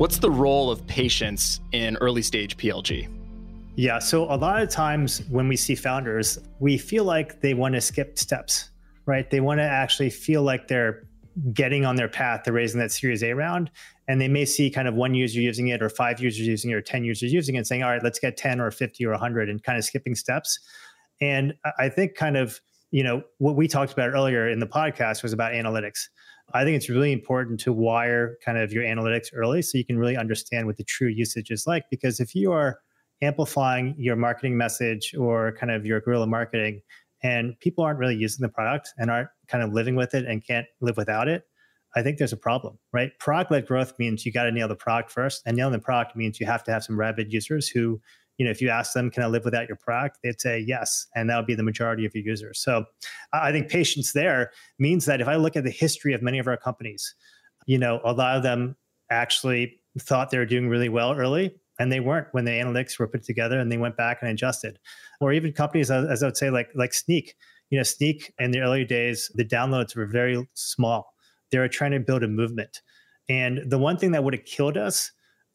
What's the role of patience in early stage PLG? Yeah, so a lot of times when we see founders, we feel like they want to skip steps, right? They want to actually feel like they're getting on their path to raising that Series A round. And they may see kind of one user using it, or five users using it, or 10 users using it, and saying, all right, let's get 10 or 50 or 100, and kind of skipping steps. And I think kind of, you know, what we talked about earlier in the podcast was about analytics. I think it's really important to wire kind of your analytics early so you can really understand what the true usage is like. Because if you are amplifying your marketing message or kind of your guerrilla marketing and people aren't really using the product and aren't kind of living with it and can't live without it, I think there's a problem, right? Product led growth means you got to nail the product first. And nailing the product means you have to have some rabid users who you know, if you ask them, can I live without your product? They'd say yes. And that would be the majority of your users. So I think patience there means that if I look at the history of many of our companies, you know, a lot of them actually thought they were doing really well early and they weren't when the analytics were put together and they went back and adjusted or even companies as i would say like like Snyk you know Snyk in the early days the downloads were very small they were trying to build a movement and the one thing that would have killed us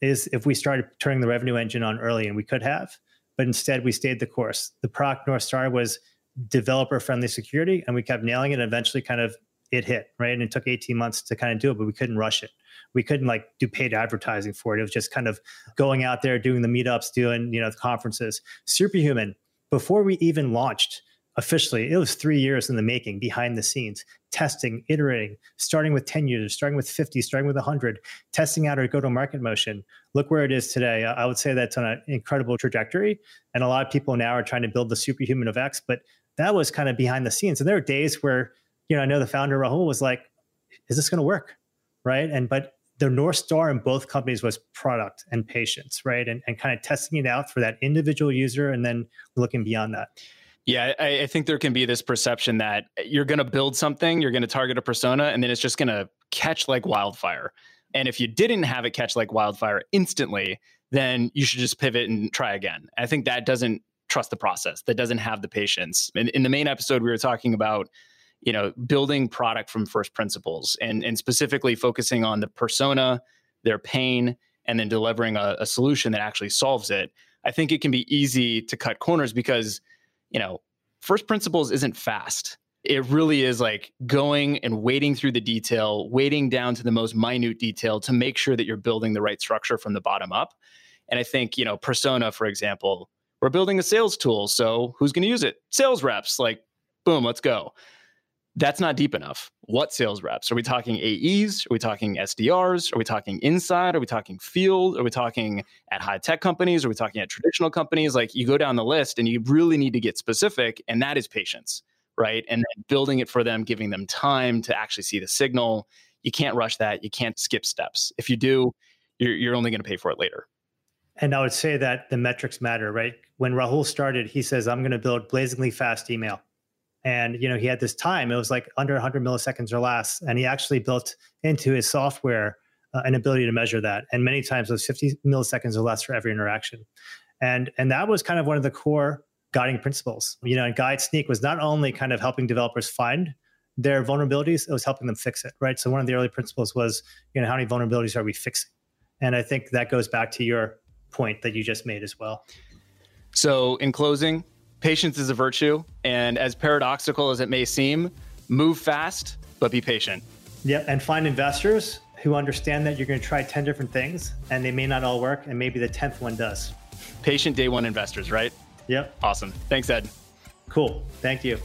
is if we started turning the revenue engine on early, and we could have, but instead we stayed the course. The product North Star was developer friendly security, and we kept nailing it. And eventually, kind of it hit right, and it took 18 months to kind of do it, but we couldn't rush it. We couldn't like do paid advertising for it. It was just kind of going out there, doing the meetups, doing you know the conferences. Superhuman before we even launched officially, it was three years in the making behind the scenes, testing, iterating, starting with 10 users, starting with 50, starting with 100, testing out our go to market motion. Look where it is today. I would say that's on an incredible trajectory. And a lot of people now are trying to build the superhuman of X, but that was kind of behind the scenes. And there are days where, you know, I know the founder Rahul was like, is this going to work? Right. And, but the North Star in both companies was product and patience, right? And, and kind of testing it out for that individual user and then looking beyond that. Yeah, I, I, think there can be this perception that you're going to build something, you're going to target a persona, and then it's just going to catch like wildfire. And if you didn't have it catch like wildfire instantly, then you should just pivot and try again. I think that doesn't trust the process, that doesn't have the patience. And in the main episode, we were talking about you know building product from first principles and and specifically focusing on the persona their pain and then delivering a, a solution that actually solves it i think it can be easy to cut corners because you know, first principles isn't fast. It really is like going and wading through the detail, wading down to the most minute detail to make sure that you're building the right structure from the bottom up. And I think, you know, Persona, for example, we're building a sales tool. So who's going to use it? Sales reps. Like, boom, let's go that's not deep enough. What sales reps? Are we talking AEs? Are we talking SDRs? Are we talking inside? Are we talking field? Are we talking at high tech companies? Are we talking at traditional companies? Like you go down the list and you really need to get specific, and that is patience, right? And building it for them, giving them time to actually see the signal. You can't rush that. You can't skip steps. If you do, you're, you're only going to pay for it later. And I would say that the metrics matter, right? When Rahul started, he says, I'm going to build blazingly fast email and you know he had this time it was like under 100 milliseconds or less and he actually built into his software uh, an ability to measure that. And many times it was 50 milliseconds or less for every interaction. And and that was kind of one of the core guiding principles. You know and guide Snyk was not only kind of helping developers find their vulnerabilities it was helping them fix it right? So one of the early principles was you know how many vulnerabilities are we fixing? And i think that goes back to your point that you just made as well. So in closing patience is a virtue. And as paradoxical as it may seem, move fast, but be patient. Yep. And find investors who understand that you're going to try 10 different things and they may not all work. And maybe the 10th one does. Patient day one investors, right? Yep. Awesome. Thanks, Ed. Cool. Thank you.